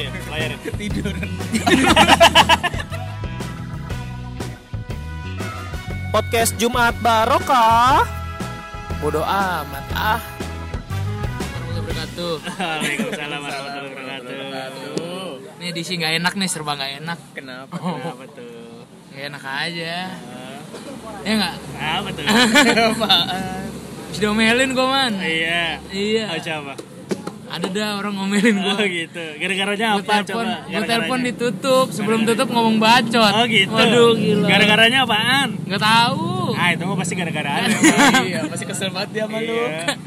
ya layarnya? Tidur. Podcast Jumat Barokah. Bodoh amat ah. Wabarakatuh. Waalaikumsalam warahmatullahi wabarakatuh. Ini edisi nggak enak nih, serba nggak enak. Kenapa? Apa tuh? Nggak enak aja. Ya nggak? Apa tuh? Apaan? Bisa diomelin gue man. Iya. Iya. Oh, siapa? Ada dah orang ngomelin Oh gue. gitu. Gara-garanya Gue apa telepon, coba? gue telepon ditutup. Sebelum tutup ngomong bacot. Oh gitu. Waduh gila. Gara-garanya apaan? Nggak tahu. Ah itu mah pasti gara-gara ada. iya, pasti kesel banget dia sama lu. Iya.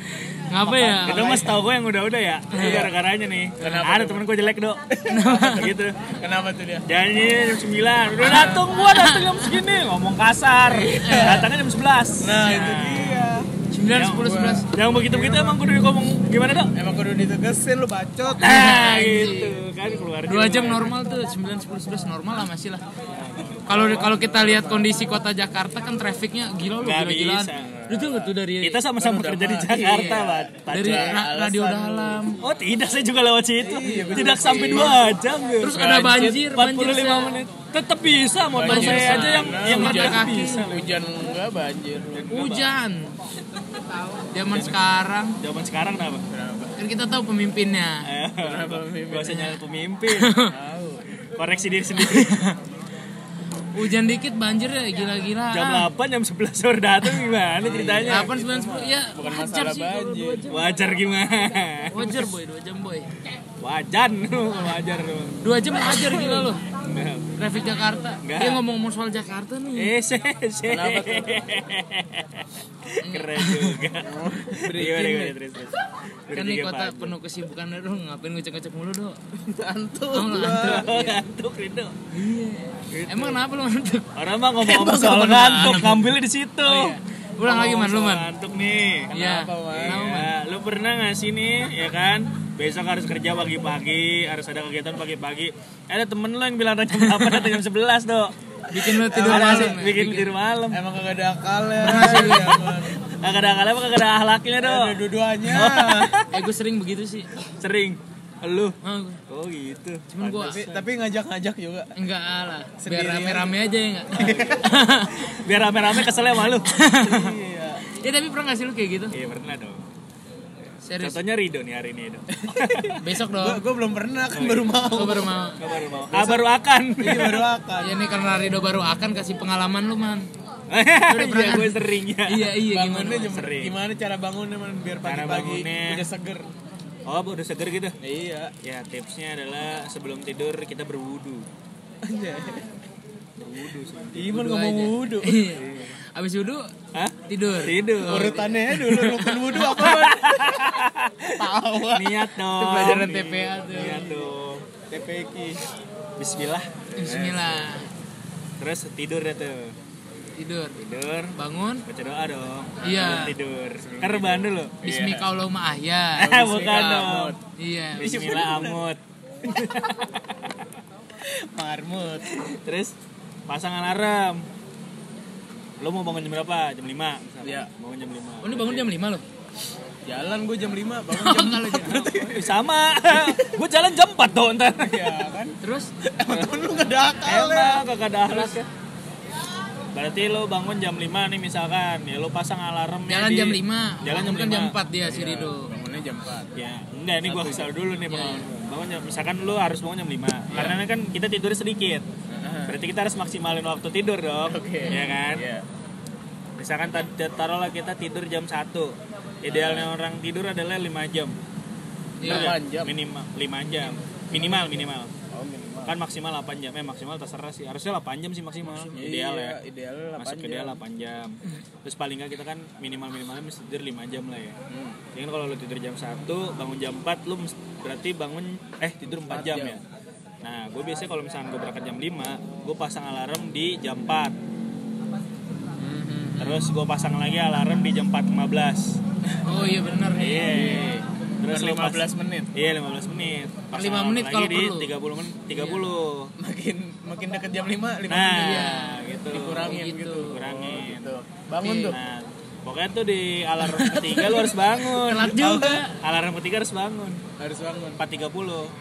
Ngapa ya? Itu mas tau gue yang udah-udah ya. Itu gara-garanya nih. Kenapa Ada temen gue jelek dok. gitu. Kenapa tuh dia? Janji jam 9 Udah dateng gua dateng jam segini Ngomong kasar Datangnya jam 11 Nah, itu dia. 9, 10, 11. Yang begitu-begitu emang kudu ngomong Gimana dok? Emang kudu ditegesin lu bacot. Nah gitu Kan keluar Dua jam normal tuh, 9, 10, 11 normal lah masih lah. Kalau kalau kita lihat kondisi kota Jakarta kan trafficnya gila lu gila-gilaan. Lu tuh tuh dari Kita sama-sama kerja di. Jakarta Iya. Pak dari ra- radio dalam. Oh tidak saya juga lewat situ Iya, Tidak sampai sih. 2 jam. Terus ada banjir, banjir 45 se- menit Tetep bisa motor Banjir saya aja yang yang hujan ada kaki. bisa Hujan enggak banjir. Hujan. Zaman sekarang Zaman sekarang kenapa? kan kita tahu pemimpinnya. Kenapa pemimpin? Gak usah nyalain pemimpin Tahu. Koreksi diri sendiri Hujan dikit banjir ya gila-gila. Jam 8 jam 11 sore datang gimana ceritanya? 8 9 10 ya Bukan wajar masalah sih banjir. Wajar gimana? Wajar boy, 2 jam boy. Wajan wajar lu. 2 jam wajar gila lo. Enggak. Traffic Jakarta. Enggak. Dia ngomong-ngomong soal Jakarta nih. Eh, se, se. Kenapa tuh? Keren juga. Gimana, gimana, terus, terus. kan Bertiga kota pagi. penuh kesibukan lu ngapain ngecek-ngecek mulu do Ngantuk. Oh, gua. ngantuk. Oh, ngantuk, Rido. iya emang kenapa lu ngantuk Orang mah ngomong-ngomong soal ngantuk, ngambilnya di situ. Oh, iya. ulang lagi man lu man Ngantuk nih. iya Kenapa, Man? kenapa man Ya, lu pernah gak sih nih, ya kan? Besok harus kerja pagi-pagi, harus ada kegiatan pagi-pagi. Ada temen lu yang bilang jam 8 atau jam 11, Dok. bikin lu tidur malam ya? bikin tidur malam. Emang kagak ada akalnya. Kagak ada akalnya apa kagak ada ahlaknya, Dok? Ada dua-duanya. eh gue sering begitu sih Sering. Lu. oh, gua. Oh gitu. cuman gue Tapi, tapi ngajak-ngajak juga. enggak lah biar rame-rame aja ya enggak Biar rame-rame keselnya malu. Iya. ya tapi pernah gak sih lu kayak gitu Iya pernah dong. Serius Contohnya Rido nih hari ini dong. besok dong gua belum pernah kan baru mau. gue baru mau Gak baru mau. Ah baru akan. Ini baru akan. ya nih karena Rido baru akan kasih pengalaman lu man Iya gue sering ya. iya iya gimana Bangunnya Sering. gimana cara bangunnya man biar pagi-pagi udah seger. Oh udah seger gitu. Iya. Ya tipsnya adalah sebelum tidur kita berwudu. Anjay. Berwudu sih. Iman Wudhu ngomong aja. wudhu. Iya. Abis wudhu Hah? tidur Tidur. Urutannya dulu rukun wudhu apa? Tahu. Niat dong. Itu pelajaran TPA tuh. Niat dong. TPQ. Bismillah. Bismillah Terus tidur deh tuh. tidur Tidur. bangun Baca doa dong. Iya. Tidur. Kan rebahan dulu. Bismillahirrahmanirrahim ahya Eh, Bukan dong. iya Bismillah amut. Marmut. Terus pasang alarm. Lo mau bangun jam berapa? Jam 5 misalnya. Iya. Bangun jam 5. oh ini bangun jam 5 loh Jalan gue jam 5 bangun jam kalau jam Eh, sama. gue jalan jam 4 tuh ntar. ya kan. terus Emang temen lu gak ada akal ya. Emang kagak ada ahlak ya. Berarti lo bangun jam 5 nih misalkan. Ya lo pasang alarm jalan jam 5 Jalan jam kan 5. jam 4 dia si Rido Bangunnya jam 4. Ya, enggak ini gua kasih tau dulu nih Iya, bangun. Bangun jam misalkan lu harus bangun jam 5. Karena kan kita tidurnya sedikit. Berarti kita harus maksimalin waktu tidur dong. Oke. Iya kan? Iya. Misalkan taruhlah kita tidur jam 1. Idealnya orang tidur adalah 5 jam. Iya. Bener nggak? 8 jam. Minimal 5 jam. Minimal minimal. Oh minimal. Kan maksimal 8 jam. Eh maksimal terserah sih. Harusnya 8 jam sih maksimal. Iya, Ideal ya. Ideal 8 Masuk ke dia 8 jam. Terus paling nggak kita kan minimal minimalnya mesti tidur 5 jam lah ya. Hmm. Ya kan kalau lu tidur jam 1, bangun jam 4, lu berarti bangun eh tidur 4 jam, jam. ya. Nah, gue biasanya kalau misalnya gue berangkat jam 5, gue pasang alarm di jam 4. Terus gue pasang lagi alarm di jam 4.15. oh iya benar Iya. Terus Per lu pas- 15 menit. Iya, 15 menit. Pasang 5 alarm menit lagi kalau di perlu. 30 menit, 30. Makin makin deket jam 5, 5 Nah, menit. Iya. gitu. Dikurangin Gitu. gitu. Kurangin. Gitu. Bangun tuh. Nah, pokoknya tuh di alarm ketiga lu harus bangun. telat juga Alarm ketiga harus bangun. Harus bangun. 4.30.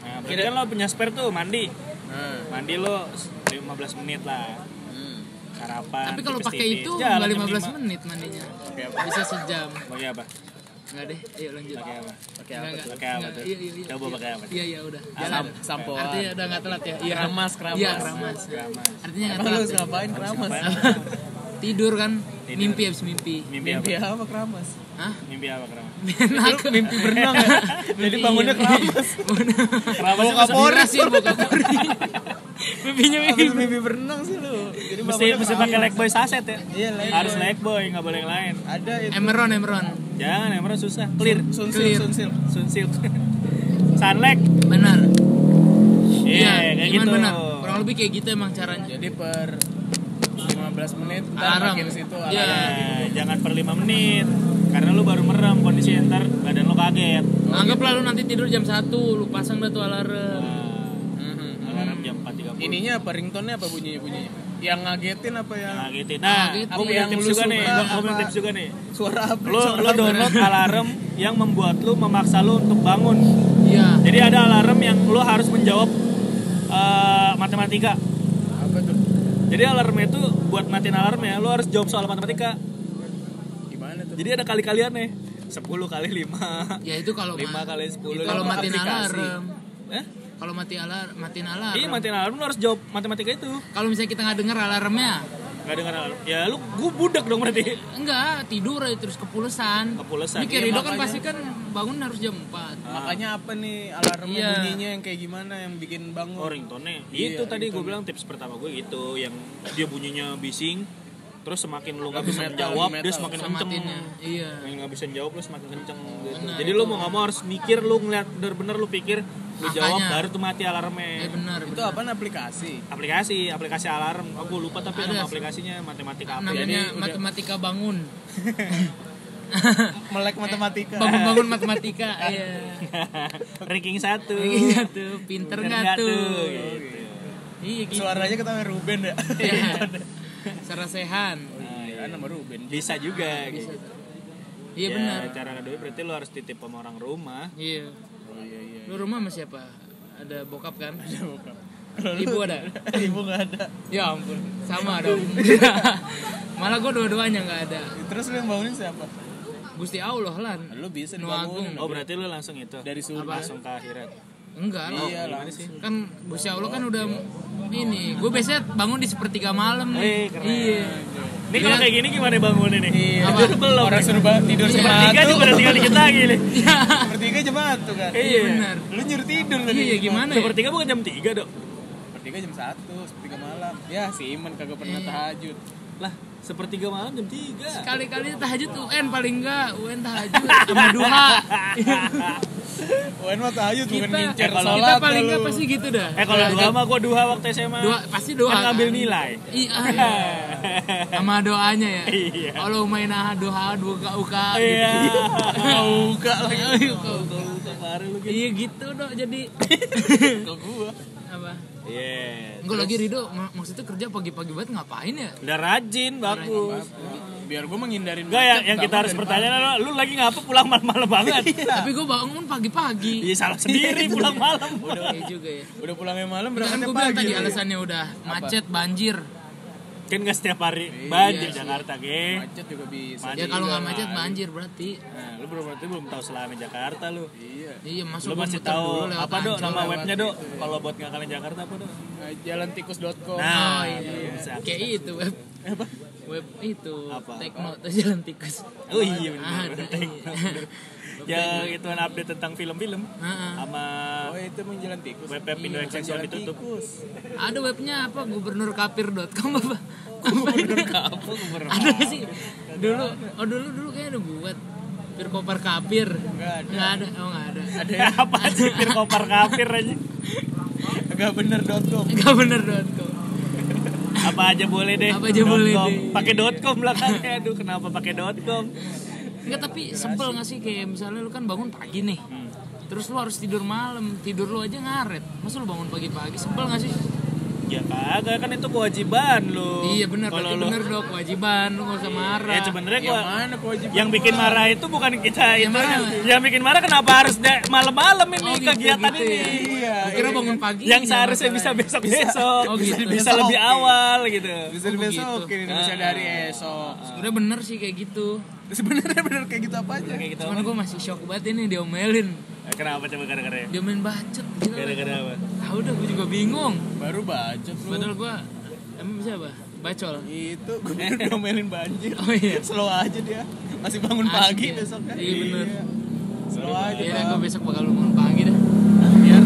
Nah, berarti kan lo punya spare tuh mandi. Nah. Mandi lo 15 menit lah. Sarapan. Tapi kalau pakai itu nggak jam 15 lima. menit mandinya. Apa? Bisa sejam. Pakai apa? Enggak deh, ayo lanjut. Pakai apa? Pakai apa? Pakai apa tuh? Iya, iya, iya. Coba pakai apa? Iya, iya, udah. Sam- Jalan. Sampoan. Artinya udah nggak telat ya. Iya. Keramas, keramas. Iya, keramas. Keramas. Artinya nggak Emang lu telat. ya. ngapain keramas? Tidur kan, Tidur. mimpi habis mimpi. Mimpi, Mimpi apa? apa keramas? Hah? Mimpi apa keramas? Enak. Mimpi berenang ya? Jadi bangunnya keramas. Keramas kapolri. sih buka kapolri. Mimpinya mimpi. Mimpi berenang sih lu. Jadi Mesti mesti pakai leg boy saset ya. Iya, leg Harus leg boy, nggak boleh yang lain. Ada itu. Emeron, Emeron. Jangan, emang susah. Clear. Sunsil, sunsil. Sunsilk. Sunleg. Benar. Iya, kayak gitu. benar. Kurang lebih kayak gitu emang caranya. Jadi per 15 menit Alarm. makin situ Iya. alarm. Nah, jangan per 5 menit. Karena lu baru merem kondisi ntar badan lu kaget. Anggaplah lu nanti tidur jam 1, lu pasang dah tuh alarm. Nah, Mhm. alarm jam 4.30. Ininya apa ringtone apa bunyinya bunyinya? Yang ngagetin apa yang Nah, gitu. Nah, Ngagetin. gue punya Yang tips juga nih. Gue punya tips juga nih. suara apa? Lu Suara lu apa? download alarm yang membuat lu memaksa lu untuk bangun. Iya. Jadi ada alarm yang lu harus menjawab eh, matematika. Apa tuh? Jadi alarmnya itu buat matiin alarmnya lu harus jawab soal matematika. Gimana tuh? Jadi ada kali-kaliannya. 10 kali 5. Ya itu kalau 5 ma- kali 10. kalau matiin alarm. Eh? Kalau mati alarm, matiin alarm. Iya, matiin alarm lu harus jawab matematika itu. Kalau misalnya kita nggak dengar alarmnya, Gak dengar alarm. Ya lu gua budak dong berarti. enggak tidur aja terus. Kepulusan. Ini kayak Iya, Rido kan pasti kan bangun harus jam 4 Makanya apa nih alarmnya Iya. bunyinya yang kayak gimana yang bikin bangun? Oh ringtone Iya, Itu tadi gue bilang tips pertama gue gitu Yang dia bunyinya bising Terus semakin lu gak Lagu bisa metal, metal. Dia semakin kenceng. Iya. Yang gak bisa jawab lu semakin kenceng gitu. Jadi lu mau gak mau harus mikir Lu ngeliat bener-bener lu pikir Lu jawab baru tuh mati Eh alarmnya benar. Itu benar. apa aplikasi? Aplikasi, aplikasi alarm Oh gue lupa tapi Ada nama aplikasinya matematika apa Namanya Jadi udah- matematika bangun. Melek matematika. Bangun-bangun matematika. Iya. Ranking satu Iya tuh, pinter Pinter nggak nggak tuh? tuh? Gitu. Iya gitu. Suaranya ketawa Ruben ya. Iya. Sarasehan. Nah, Iya, nama Ruben. Bisa juga gitu. Iya Ya, benar. Cara kedua berarti lu harus titip sama orang rumah Iya. Oh iya iya. Lu rumah sama siapa? Ada bokap kan? Ada bokap. Ibu ada? Ibu nggak ada. Ya ampun, sama dong. Malah gue dua-duanya nggak ada. Terus lu yang bangunin siapa? Gusti Allah lan. Lu bisa dibangunin. Oh berarti lu langsung itu Dari surga. Langsung ke akhirat Enggak lah. Iya langsung. sih? Kan Gusti Allah kan udah ini. Gue biasanya bangun di sepertiga malam Eh, nih. keren. Iya. Ini kalau kayak gini gimana bangunnya nih? Iya. Tidur belum. Orang suruh tidur Iya. sepertiga Tiga juga udah tinggal dikit lagi nih. Sepertiga jam satu kan. Iya benar. Lu nyuruh tidur tadi. Iya gimana ya? Sepertiga bukan jam 3 dok. Sepertiga jam satu, sepertiga malam. Ya si Iman kagak pernah Iya. tahajud. Lah, sepertiga malam jam 3. Sekali-kali tahajud UN paling enggak UN tahajud sama duha. Wan mah tahajud bukan ngincer kalau sholat. kita paling enggak pasti gitu dah. Eh kalau dua mah gua duha waktu SMA. Dua pasti doa. Kan ngambil kan? nilai. Iya. Sama doanya ya. Iya. Allahumma inna doa duka uka Iya. gitu. Buka lagi. Kemarin lu gitu. Iya gitu dong jadi Ke gua. apa? Iya. Enggak lagi Rido mak- maksudnya kerja pagi-pagi banget ngapain ya? Udah rajin, bagus. Biar gua menghindarin Enggak ya, yang kita harus bertanya adalah lu lagi ngapa pulang malam-malam banget? Tapi gue bangun pagi-pagi. Iya salah sendiri pulang malam. Iya juga ya. pagi. Udah pulangnya malam Udah kan berangkatnya gue bilang pagi. tadi lu. alasannya udah macet, banjir. Kan nggak setiap hari banjir sih. Jakarta, ge. Macet juga bisa. Macet Ya kalau nggak juga macet lah. banjir berarti. Nah, lu belum berarti belum tahu selama Jakarta lu. Iya. Iya masuk Lu masih tahu apa dok nama webnya dok? itu. Kalau buat ngakalin Jakarta apa dok? Nah, Jalantikus.com. Nah, Oh iya. bisa. Kayak itu web. Web itu Apa? Tekno jalan tikus. Oh iya benar. Yang itu update tentang film-film Heeh. sama Oh itu emang jalan tikus. web web Indo Iya, Extension Jalan ditutup. tikus. Ada webnya apa? Gubernurkapir.com apa? Gubernur kamu gubernur. ada nggak sih? Dulu, oh dulu dulu kayak ada buat Pir kopar kapir. Enggak ada. Nggak ada. Oh nggak ada. Ada apa sih pir kopar kafir aja? Enggak bener.com. Nggak bener dot com. Apa aja boleh deh. Apa aja Dot boleh com. deh. Pakai dot com belakangnya. Aduh, kenapa pakai dot com? Enggak tapi sebel nggak sih kayak misalnya lu kan bangun pagi nih. Terus lu harus tidur malam, tidur lu aja ngaret. Masa lu bangun pagi-pagi sebel nggak sih? Ya kagak kan itu kewajiban lu. Iya benar, Kalau lu bener dong kewajiban lu gak usah marah. Ya sebenarnya gua mana kewajiban? yang bikin marah itu bukan kita Yang itu. marah. Yang bikin marah kenapa harus malam-malam ini Oh, gitu, kegiatan gitu ini? ya. Iya. Gua kira bangun pagi. Yang seharusnya bisa besok-besok, Oh, gitu. bisa lebih awal gitu. Bisa Oh, dibesokin begitu. Indonesia dari esok. Sebenernya bener sih kayak gitu. Sebenarnya bener kayak gitu apa aja? Kayak gitu. Cuman gue masih shock banget ini diomelin. Kenapa coba gara-gara ya? Diomelin bacot. Gila. Gara-gara apa? Tahu dah gue juga bingung. Baru bacot lu. Padahal gue emang bisa apa? Bacol. Itu gue diomelin banjir. Oh iya. Slow aja dia. Masih bangun Asik pagi ya. besok kan. Iya, bener. Slow aja. Iya, gue besok bakal bangun pagi dah. Biar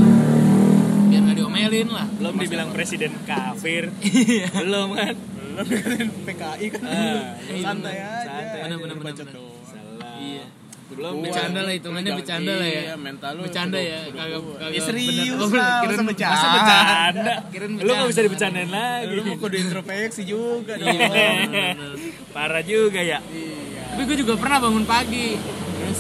biar nggak diomelin lah. Belum dibilang presiden kafir. Iya. Belum kan? Belum PKI kan. Ah, Santai iya, aja. santai. Bacot bener. doang. Salah. Iya. Belum. Bercanda lah hitungannya bercanda lah ya. Iya, mental lu. Bercanda ya, kagak kagak Ya serius lah, Oh, masa kirain bercanda. Bercanda? Lu gak bisa bercanda. dibercandain lagi. Lu mau kudu introspeksi juga dong. Iya. Parah juga ya. Iya. Tapi gue juga pernah bangun pagi.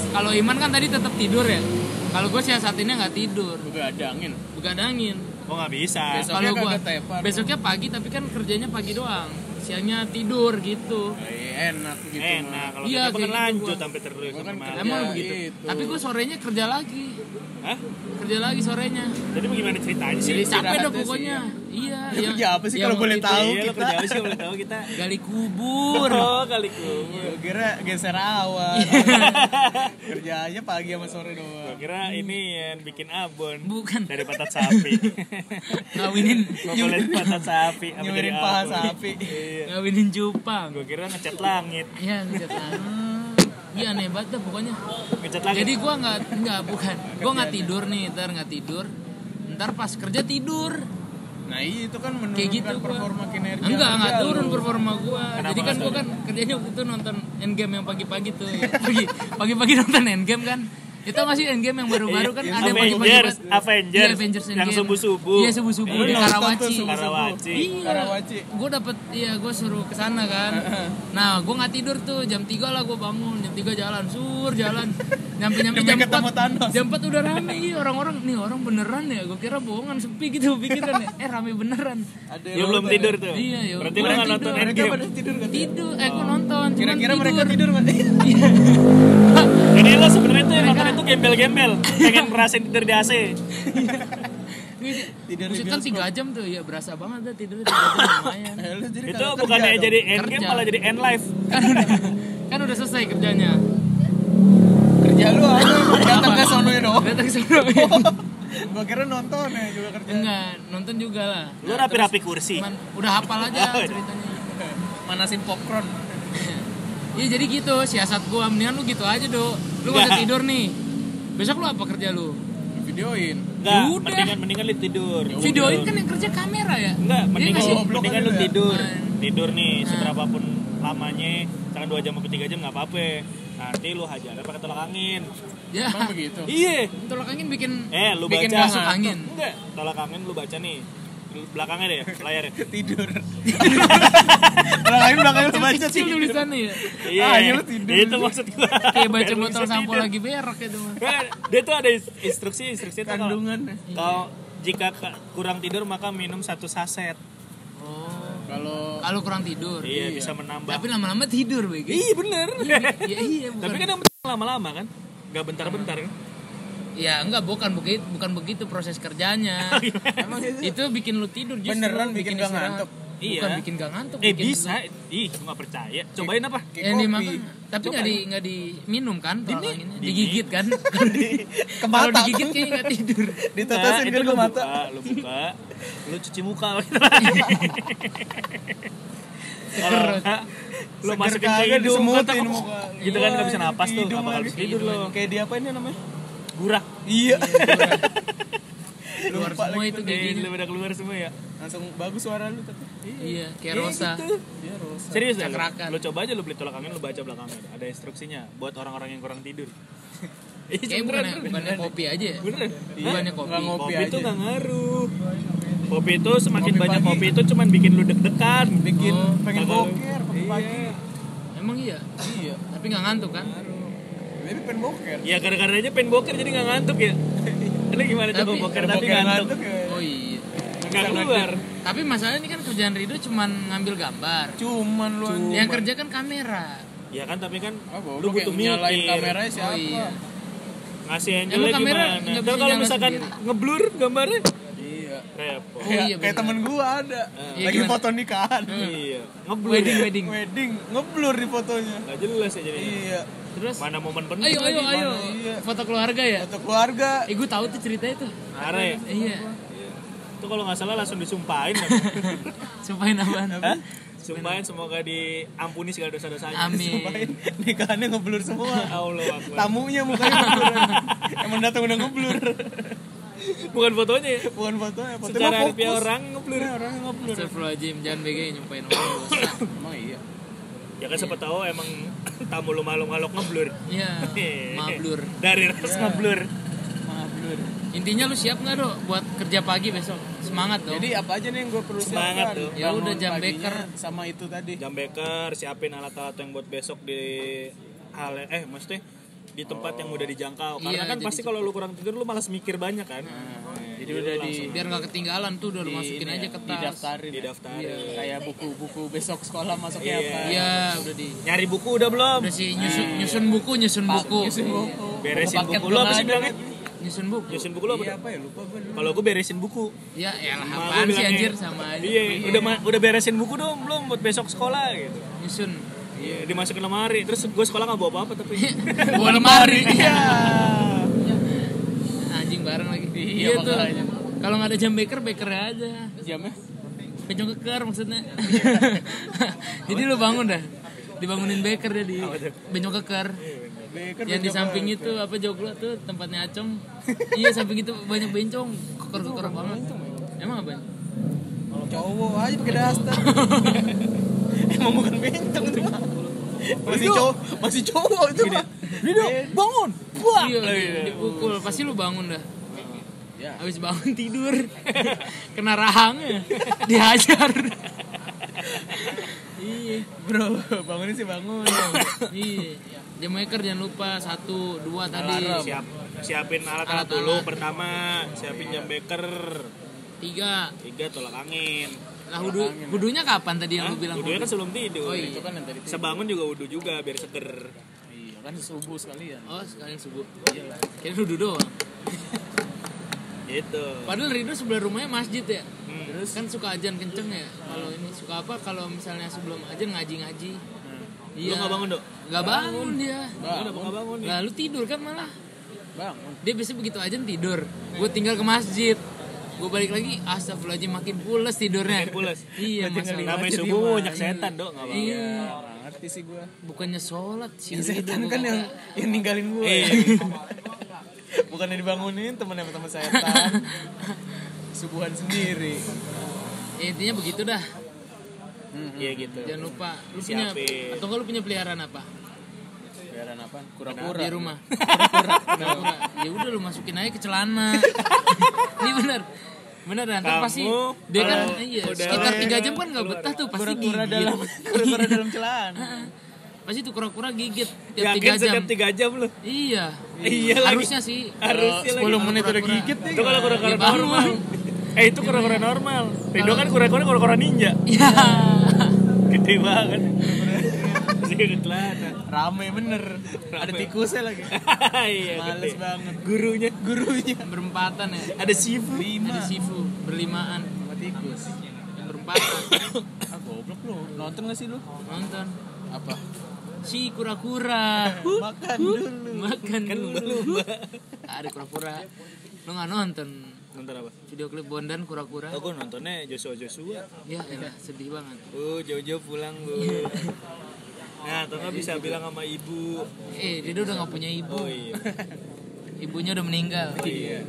Kalau Iman kan tadi tetap tidur ya. Kalau gue siasatinnya nggak tidur, Juga ada angin. begadangin. Oh nggak bisa. Besoknya Kalau gua kagak tepar. besoknya pagi tapi kan kerjanya pagi doang. Siangnya tidur gitu. Eh, enak gitu. Enak kalau Iya, kita kan gitu lanjut gua. sampai terus kan. Emang Ya, begitu. itu. Tapi gue sorenya kerja lagi. Hah? Kerja lagi sorenya. Jadi bagaimana ceritanya sih? Jadi capek dah pokoknya. Iya. Lu yang- kerja apa sih kalau boleh tahu? Iya, kita. kerja apa sih boleh tahu kita. Gali kubur. Oh, kali ku. Gua kira geser awan. Iya. Kerjanya pagi sama sore Gua doang. kira ini yang bikin abon Bukan. dari patat sapi. Ngawinin Ngobrolin patat sapi Nyuirin paha sapi. Iya. ngawinin cupang. Gua kira ngecat langit. Iya, ngecat langit. Iya aneh banget dah pokoknya. Jadi gua nggak nggak bukan. Gua nggak tidur nih, ntar nggak tidur. Ntar pas kerja tidur. Nah iya itu kan menurunkan Kayak gitu gua. performa kinerja. Enggak, enggak turun lu. performa gua. Kenapa Jadi kan gua kan kerjanya waktu itu nonton Endgame yang pagi-pagi tuh. Pagi pagi-pagi nonton Endgame kan. Itu masih Endgame yang baru-baru kan ada yang. Avengers, banget. Avengers, Iya, Avengers yang Endgame. subuh-subuh. Iya, subuh-subuh Iya, di Karawaci. Karawaci. Iya. Karawaci. Gue dapet, iya gue suruh ke sana kan. Nah, gue nggak tidur tuh. Jam 3 lah gue bangun. Jam 3 jalan, sur jalan. Nyampe nyampe jam ketemu 4. Thanos. Jam 4 udah rame. Iya, orang-orang nih orang beneran ya. Gue kira bohongan sepi gitu pikiran ya. Eh rame beneran. Ada Ya belum tidur tuh. Iya, ya Berarti udah. lu nggak Mereka nonton. Mereka Endgame. pada tidur? Tidur, eh gue nonton. Kira-kira mereka tidur kan? Jadi lo sebenarnya tuh yang nonton itu gembel-gembel, pengen ngerasain tidur di AC. Tidur di Buset kan 3 jam tuh. Ya berasa banget dah tidur 3 jam lumayan. Eh, Itu kagak bukannya dong. jadi end game malah jadi end life. Kan udah kan udah selesai kerjanya. kerja lu apa? Datang ke sononya doang. Datang ke sono. Gua kira nonton ya juga kerja. Enggak, nonton juga lah. Lu rapi-rapi kursi. Cuman udah hafal aja Oh, iya. ceritanya. Manasin popcorn. Iya jadi gitu siasat gua mendingan lu gitu aja do. Lu gak usah tidur nih. Besok lu apa kerja lu? Videoin. Enggak, mendingan mendingan lu tidur. Videoin kan yang kerja kamera ya? Enggak, mendingan nggak? Goblok mendingan lu lu ya? tidur. Tidur nih Nah. seberapapun lamanya, misalkan 2 jam sampai 3 jam enggak apa-apa. Nanti lu hajar pakai tolak angin. Ya. Emang begitu. Iya. Tolak angin bikin Eh, lu bikin baca. masuk angin. Enggak, tolak angin lu baca nih. Di Belakangnya deh, layarnya. Tidur. Belakangnya belakangnya baca Kecil tidur. tulisannya ya. Iya, Ah, iya, lu tidur. itu maksud gua. Kayak baca botol sampo lagi berak itu mah. Dia tuh ada instruksi, instruksi Kandungan. kalau jika ka- kurang tidur maka minum satu saset. Oh. Kalau Kalau kurang tidur. Iya, bisa menambah. Tapi lama-lama tidur begitu. Iya bener. Iya iya bukan. Tapi kan yang lama-lama kan, nggak bentar-bentar kan. Ya enggak bukan begitu bukan begitu proses kerjanya. emang itu itu bikin lu tidur justru. Beneran bikin nggak istirahat. ngantuk? Iya. Bukan bikin gak ngantuk. Eh bikin bisa, ih gua nggak percaya. Cobain apa? kayak yang kopi. dimakan tapi nggak di nggak diminum kan Di- di- digigit kan Ke kalau mata. digigit kayaknya nggak tidur Ditetesin Nah, kan ke lu mata. buka, lu buka, lu cuci muka. Kalau lu masukin ke hidung, disemutin kata, muka. gitu kan nggak bisa napas tuh, lagi. harus tidur lo? Kayak dia apa ini namanya? Gurak. Iya. keluar Lupa semua lagi itu lu udah keluar semua ya. Langsung bagus suara lu tapi. iya kayak Iya, rosa gitu. Iya, Rosa. Serius Cakrakan. lu coba aja lu beli tolak angin lu baca belakangnya ada instruksinya buat orang-orang yang kurang tidur. Iya, beneran, bukannya beneran. kopi aja ya Beneran. bukannya kopi Nggak ngopi Kopi aja. itu nggak ngaruh. Kopi itu semakin Kopi banyak pagi. kopi itu cuman bikin lu deg-degan. Bikin Oh, pengen boker pagi-pagi. emang iya Iya. tapi nggak ngantuk kan Jadi pengen boker. Ya gara-gara aja pengen boker jadi nggak ngantuk ya. Ini gimana coba boker tapi boker ngantuk? ngantuk ya. oh iya Nggak keluar. Tapi masalahnya ini kan kerjaan Rido cuman ngambil gambar. Cuman lu. Yang kerja kan kamera. Ya kan tapi kan Ah, lu butuh nyalain mikir. kameranya siapa? Oh iya. Ngasih kamera gimana? nggak kalau misalkan ngeblur gambarnya. Repot. Oh Kayak, iya, kayak temen gua ada. Iya, Lagi gimana? foto nikahan. Iya, ngeblur. Wedding ya? wedding. Wedding, ngeblur di fotonya. Nggak jelas ya jadinya. Iya. Terus Mana momen penting ayo ayo lagi, ayo? Iya. foto keluarga ya. Foto keluarga. Eh gue tahu tuh ceritanya tuh. Are ya? Iya. Itu kalau nggak salah langsung disumpahin. kan? Sumpahin apaan? Hah? Sumpahin semoga diampuni segala dosa-dosanya. Amin. Nikahannya ngeblur semua. Allah Akbar. Tamunya mukanya ngeblur. Emang datang udah ngeblur. Bukan fotonya ya. Bukan fotonya, fotonya Secara harfiah orang ngeblur. Iya, orangnya ngeblur. Astagfirullahaladzim, jangan BG nyumpahin orang. Emang iya. Ya kan siapa tahu emang tamu lu malu-maluk ngeblur. Iya, mablur. Dari ras ngeblur. Ngeblur. Intinya lu siap nggak dok buat kerja pagi besok? Semangat dong. Jadi apa aja nih yang gue perlu Semangat siapkan? tuh. Ya udah, jam beker. sama itu tadi. Jam beker, siapin alat-alat yang buat besok di hal eh maksudnya di tempat yang mudah dijangkau. Karena Iya, kan jadi pasti kalau lu kurang tidur lu malas mikir banyak kan. Jadi udah di biar nggak ketinggalan tuh udah lu masukin aja ya, ke tas. didaftarin. ya. Didaftarin. Kayak buku-buku besok sekolah masuknya Iya. apa? Iya, udah di Nyari buku udah belum? udah sih nyusun nyusun buku, nyusun buku. Nyusun buku. Beresin buku lu apa sih bilangnya? Nyusun buku. Nyusun buku lu apa? Iya apa ya lupa gue. Kalau gue beresin buku. Ya, elah Emak gua apaan sih anjir sama aja. Iya, udah udah beresin buku dong belum buat besok sekolah gitu. Nyusun. Iya, dimasukin lemari. Terus gue sekolah nggak bawa apa-apa tapi. Bawa lemari. Iya. Anjing bareng lagi. Iya, Iya tuh. Kalau nggak ada jam beker, beker aja. Jamnya? Pencong keker maksudnya. Jadi lu bangun dah. Dibangunin beker jadi bencong keker. Beker Yang di samping apa? itu apa joglo tuh tempatnya Acong. iya samping itu banyak bencong, keker-keker banget. Emang apa? cowok aja pakai daster. Emang bukan bencong itu mah. Masih cowok, masih cowok itu mah. Rido, bangun. Wah. Iya, dipukul. Pasti lu bangun dah. Ya. Habis bangun tidur. Kena rahangnya. Dihajar. iya. Bro, bangunin sih bangun. Iya. Jam maker jangan lupa satu, dua tadi. Siap, siapin alat-alat Alat-alat. dulu pertama, siapin jam beker. Tiga. Tiga tolak angin. Lah hudu, hudunya kapan tadi yang lu bilang? Wudunya kan sebelum tidur. Oh, iya. Itu kan yang tadi. Sebangun juga wudhu juga biar seger. Iya kan subuh sekalian. Oh, sekalian subuh. Iya. Kira hudu doang. Gitu. Padahal Rido sebelah rumahnya masjid ya. Hmm. Terus kan suka ajan kenceng ya. Kalau ini suka apa? Kalau misalnya sebelum ajan ngaji-ngaji. Lu nggak bangun dok? Nggak bangun dia. Lu udah nggak bangun nih. Lalu tidur kan malah. Bangun. Dia biasa begitu aja tidur. Gue tinggal ke masjid. Gue balik lagi, astagfirullahaladzim makin pules tidurnya. Makin pules. Iya, masalah. Namanya subuh banyak setan dok nggak. Iya. Nggak ngerti sih gua. Bukannya sholat sih. Setan kan yang yang ninggalin gua. Iya. Bukannya dibangunin temen sama temen setan. Subuhan sendiri. Ya, intinya begitu dah. Iya gitu. Jangan lupa. Lu punya Siapin. atau enggak lu punya peliharaan apa? Biaran apa? Di Kura-kura. rumah. Kura-kura. Ya udah lu masukin aja ke celana. Ini bener. Bener dan Kamu pasti dia kan iya, sekitar tiga jam kan nggak betah tuh pasti Kura-kura gigit. dalam kura-kura dalam celana. Pasti tuh kura-kura gigit tiap Yakin tiga jam. setiap tiga jam lu? Iya. Iya lagi. Harusnya sih. Harusnya lagi. 10 menit udah gigit nih. Itu kalau kura-kura bangun. normal. Eh itu kura-kura normal. Rido kan kura-kura kura-kura ninja. Iya. Gede banget. Masih ke celana. Rame bener. Ada tikusnya lagi. Iya. Males gede. banget. Gurunya. Gurunya. Berempatan ya. Ada Shifu. Ada Sifu berlimaan. Sama tikus. Berempatan. Ah goblok lu. Nonton gak sih lu? Nonton. Apa? Si kura-kura. Makan dulu. Makan Kan dulu. lumba-lumba. Ada kura-kura. Lu nggak nonton Nonton apa? video klip Bondan kura-kura? Gue nontonnya Joshua Joshua. Ya, elah, sedih banget. Oh, jauh-jauh pulang, Bu. Nah, atau nggak bisa bilang sama ibu. Eh, dia udah nggak punya ibu. Oh iya. Ibunya udah meninggal. Iya.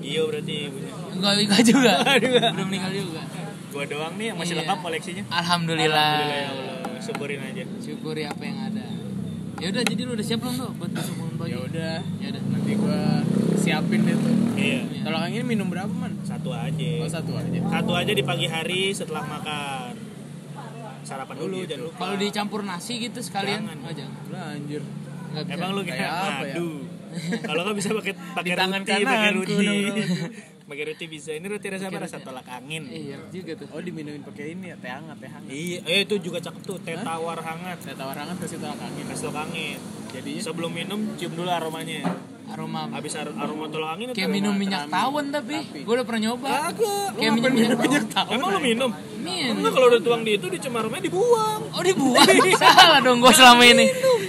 Gio berarti ibunya. Enggak, enggak juga. Aduh. Udah meninggal juga. Gua doang nih yang masih Iya. lengkap koleksinya. Alhamdulillah. Alhamdulillah ya Allah. Syukurin aja. Syukuri apa yang ada. Ya udah, jadi lu udah siap belum tuh buat besok bangun pagi? Ya udah. Ya udah. Nanti gua siapin deh tuh. Iya. Tolong ini minum berapa man? Satu aja. Oh satu aja. Satu aja di pagi hari setelah makan. Sarapan dulu jangan lupa. Kalau dicampur nasi gitu sekalian? Jangan. Oh, jangan. Lah anjir. Nggak bisa. Emang lu kayak apa ya? Kalau nggak bisa pakai pakai tangan roti, pakai dong, Pakai roti bisa. Ini roti rasa apa? Rasa tolak angin. Iya juga tuh. Oh diminumin pakai ini ya, teh hangat, teh hangat. Iya, eh itu juga cakep tuh, teh tawar hangat. Teh tawar hangat kasih tolak angin. Kasih tolak angin. Jadinya Sebelum minum cium dulu aromanya. Aroma Habis ar- aroma tolak angin kayak aroma minum minyak terapi. tawon tapi gue udah pernah nyoba. Kagak. Kayak minum minyak tawon. Emang lu minum? Min. Enggak kalau udah tuang di itu dicemar aromanya dibuang. Oh dibuang. Salah dong gue selama ini.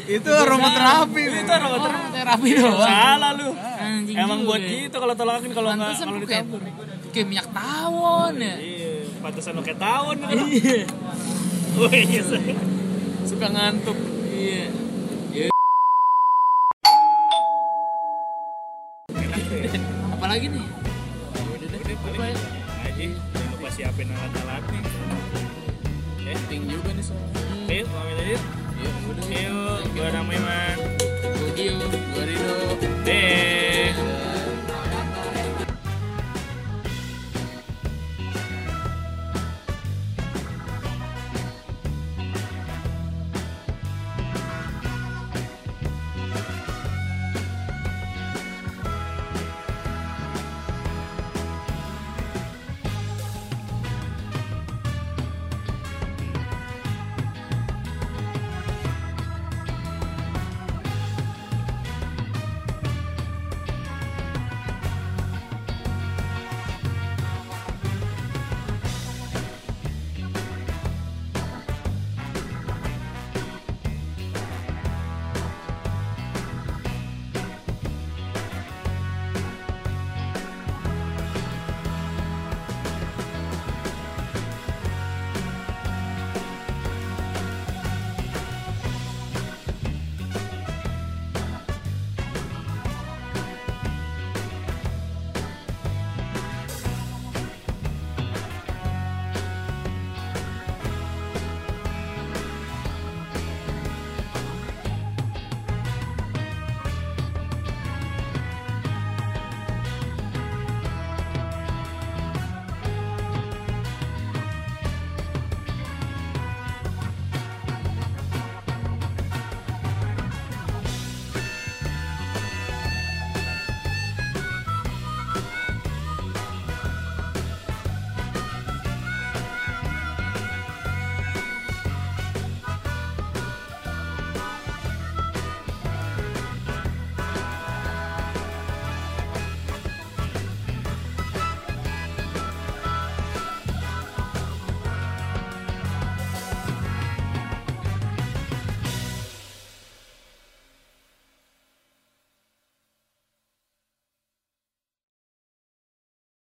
itu aromaterapi. Itu aroma terapi doang. Salah lu. Anjing Emang buat ya. gitu kalau tolak angin kalau nggak kalau dicampur. kayak minyak tawon ya. Iya, pantesan lo kayak tawon gitu. Iya. Oh iya. say. Suka ngantuk. Iya. Apalagi nih? Udah deh, paling ya? aja. Jangan lupa siapin alat-alatnya. Penting juga nih soalnya. ayo, pamit aja.